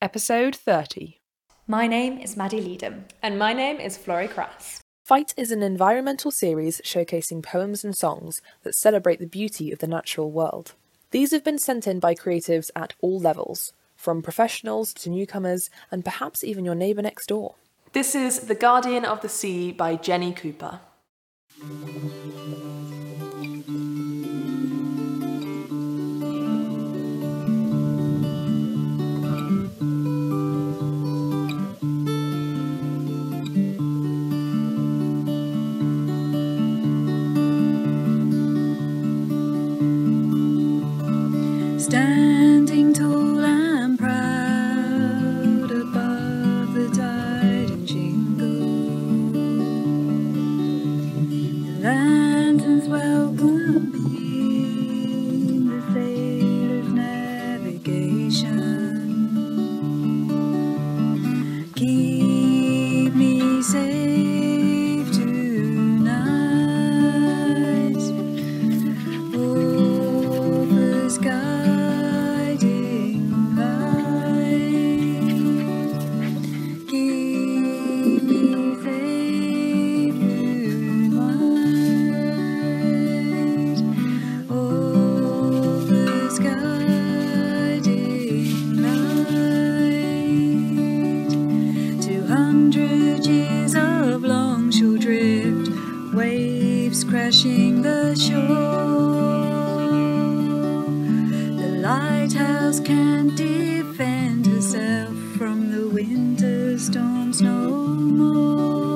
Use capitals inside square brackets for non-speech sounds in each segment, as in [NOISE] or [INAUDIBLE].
Episode 30. My name is Maddy Leadham. And my name is Florrie Crass. pFITE is an environmental series showcasing poems and songs that celebrate the beauty of the natural world. These have been sent in by creatives at all levels, from professionals to newcomers, and perhaps even your neighbour next door. This is The Guardian of the Sea by Jenny Cooper. Standing lighthouse can't defend herself from the winter storms no more.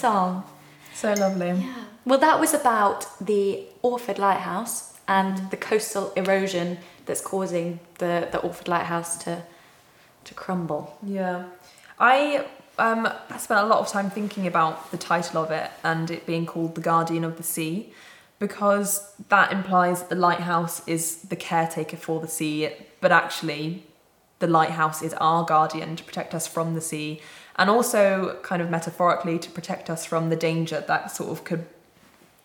Song. So lovely. Well, that was about the Orford Lighthouse and the coastal erosion that's causing the, the Orford Lighthouse to to crumble. Yeah. I um I spent a lot of time thinking about the title of it and it being called The Guardian of the Sea because that implies the lighthouse is the caretaker for the sea, but actually the lighthouse is our guardian to protect us from the sea and also kind of metaphorically to protect us from the danger that sort of could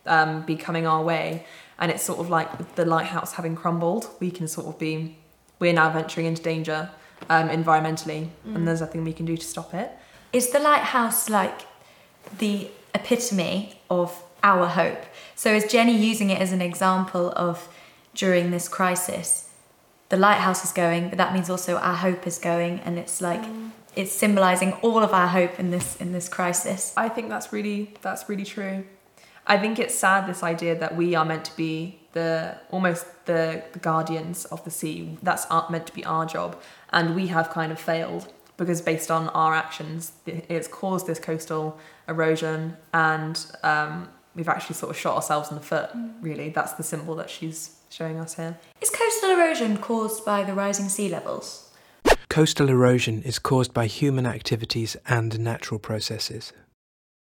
um, be coming our way. And it's sort of like the lighthouse having crumbled, we can sort of be, we're now venturing into danger um, environmentally, and there's nothing we can do to stop it. Is the lighthouse like the epitome of our hope? So is Jenny using it as an example of during this crisis, the lighthouse is going, but that means also our hope is going, and it's like it's symbolizing all of our hope in this in this crisis. I think that's really that's really true. I think it's sad this idea that we are meant to be the almost the, the guardians of the sea. That's our, meant to be our job, and we have kind of failed because based on our actions, it's caused this coastal erosion, and um, we've actually sort of shot ourselves in the foot. Really, that's the symbol that she's showing us here. Is coastal erosion caused by the rising sea levels? Coastal erosion is caused by human activities and natural processes.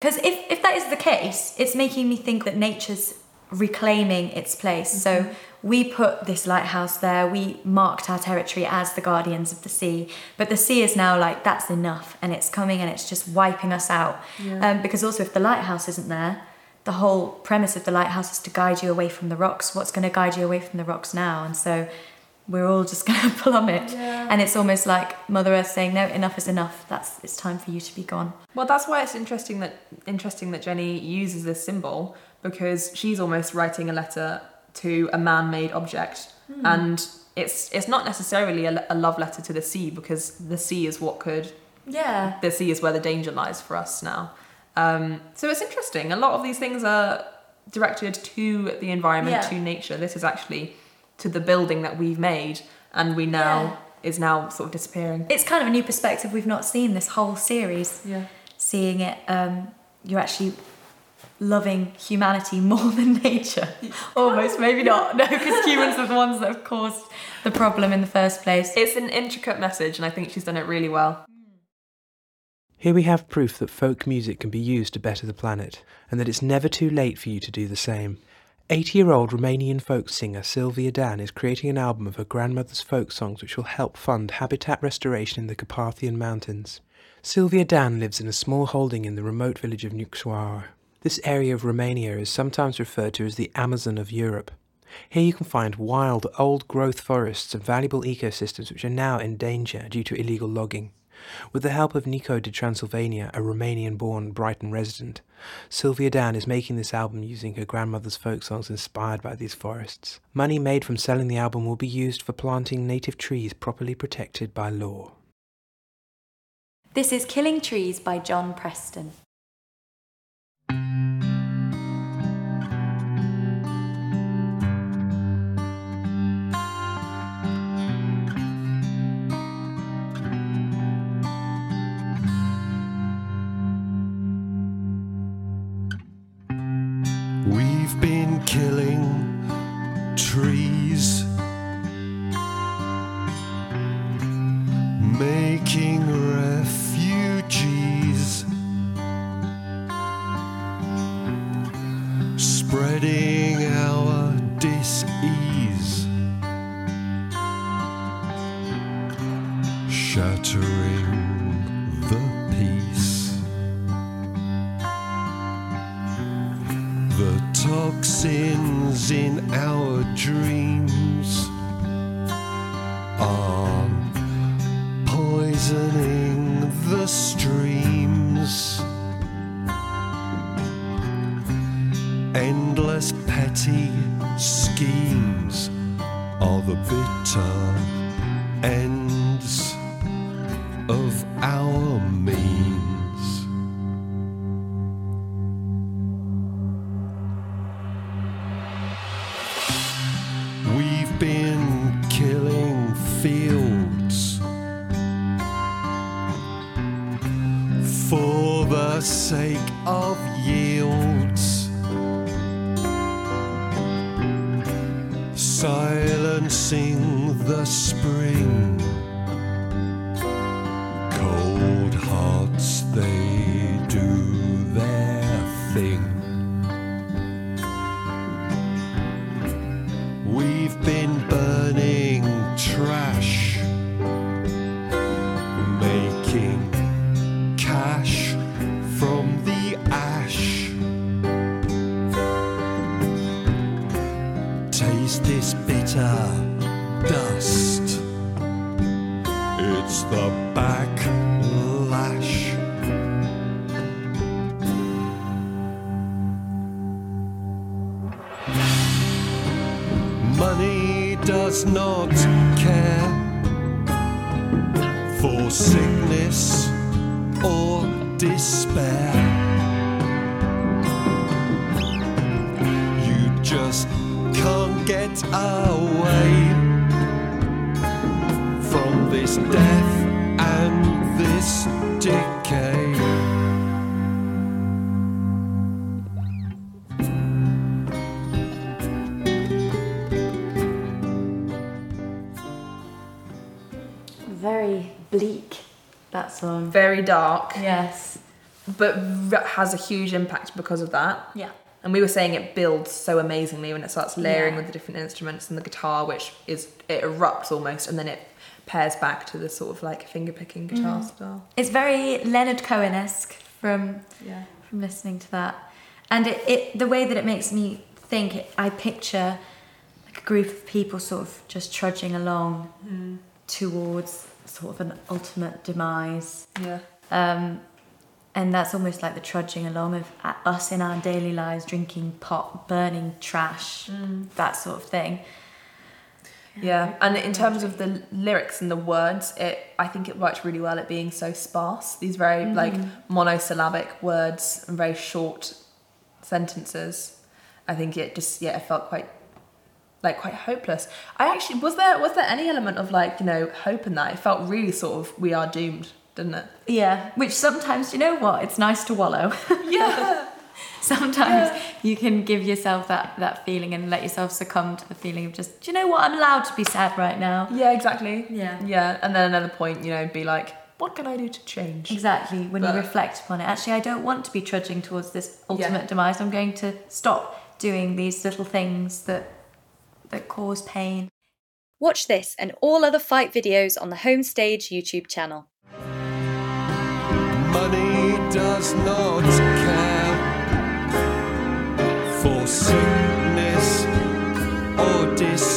Because if, if that is the case, it's making me think that nature's reclaiming its place. So we put this lighthouse there, we marked our territory as the guardians of the sea, but the sea is now like, that's enough, and it's coming and it's just wiping us out. Um, because also, if the lighthouse isn't there, the whole premise of the lighthouse is to guide you away from the rocks. What's going to guide you away from the rocks now? And so we're all just going to plummet. And it's almost like Mother Earth saying, no, enough is enough. That's it's time for you to be gone. Well, that's why it's interesting that interesting that Jenny uses this symbol because she's almost writing a letter to a man-made object, and it's it's not necessarily a, a love letter to the sea because the sea is what could Yeah. the sea is where the danger lies for us now. Um, so it's interesting. A lot of these things are directed to the environment, Yeah. to nature. This is actually to the building that we've made, and we now is now sort of disappearing. It's kind of a new perspective we've not seen this whole series. Yeah. seeing it, um, you're actually loving humanity [LAUGHS] more than nature. Almost, maybe [LAUGHS] not. No, because humans are the ones that have caused the problem in the first place. It's an intricate message, and I think she's done it really well. Here we have proof that folk music can be used to better the planet, and that it's never too late for you to do the same. 80 year old Romanian folk singer Sylvia Dan is creating an album of her grandmother's folk songs which will help fund habitat restoration in the Carpathian Mountains. Sylvia Dan lives in a small holding in the remote village of Nucsoara. This area of Romania is sometimes referred to as the Amazon of Europe. Here you can find wild, old growth forests and valuable ecosystems which are now in danger due to illegal logging. With the help of Nico de Transylvania, a Romanian born Brighton resident, Sylvia Dan is making this album using her grandmother's folk songs inspired by these forests. Money made from selling the album will be used for planting native trees properly protected by law. This is Killing Trees by John Preston. In our dreams are poisoning the streams. Endless petty schemes are the bitter ends of our means. Sake of yields, silencing the spring. Cold hearts, they do their thing. Taste this bitter dust. It's the backlash. Money does not care for sickness or despair. Away from this death and this decay. Very bleak, that song. Very dark, Yes. but has a huge impact because of that. Yeah. And we were saying it builds so amazingly when it starts layering Yeah. with the different instruments and the guitar, which is it erupts almost, and then it pairs back to the sort of like finger picking guitar style. It's very Leonard Cohen esque from Yeah. from listening to that, and it, it the way that it makes me think. I picture like a group of people sort of just trudging along towards sort of an ultimate demise. Yeah. Um, and that's almost like the trudging along of uh, us in our daily lives, drinking pot, burning trash, that sort of thing. Yeah, and in terms of the lyrics and the words, it I think it worked really well at being so sparse. These very like monosyllabic words and very short sentences. I think it just yeah, it felt quite like quite hopeless. I actually was there was there any element of like you know hope in that? It felt really sort of we are doomed doesn't it? Yeah, which sometimes, you know what? It's nice to wallow. [LAUGHS] Yeah. sometimes you can give yourself that, that feeling and let yourself succumb to the feeling of just, do you know what? I'm allowed to be sad right now. Yeah, exactly. Yeah. Yeah, and then another point, you know, be like, what can I do to change? Exactly, when But- you reflect upon it. Actually, I don't want to be trudging towards this ultimate Yeah. demise. I'm going to stop doing these little things that that cause pain. Watch this and all other pFITE videos on the Homestage YouTube channel. Money does not care for sickness or disease.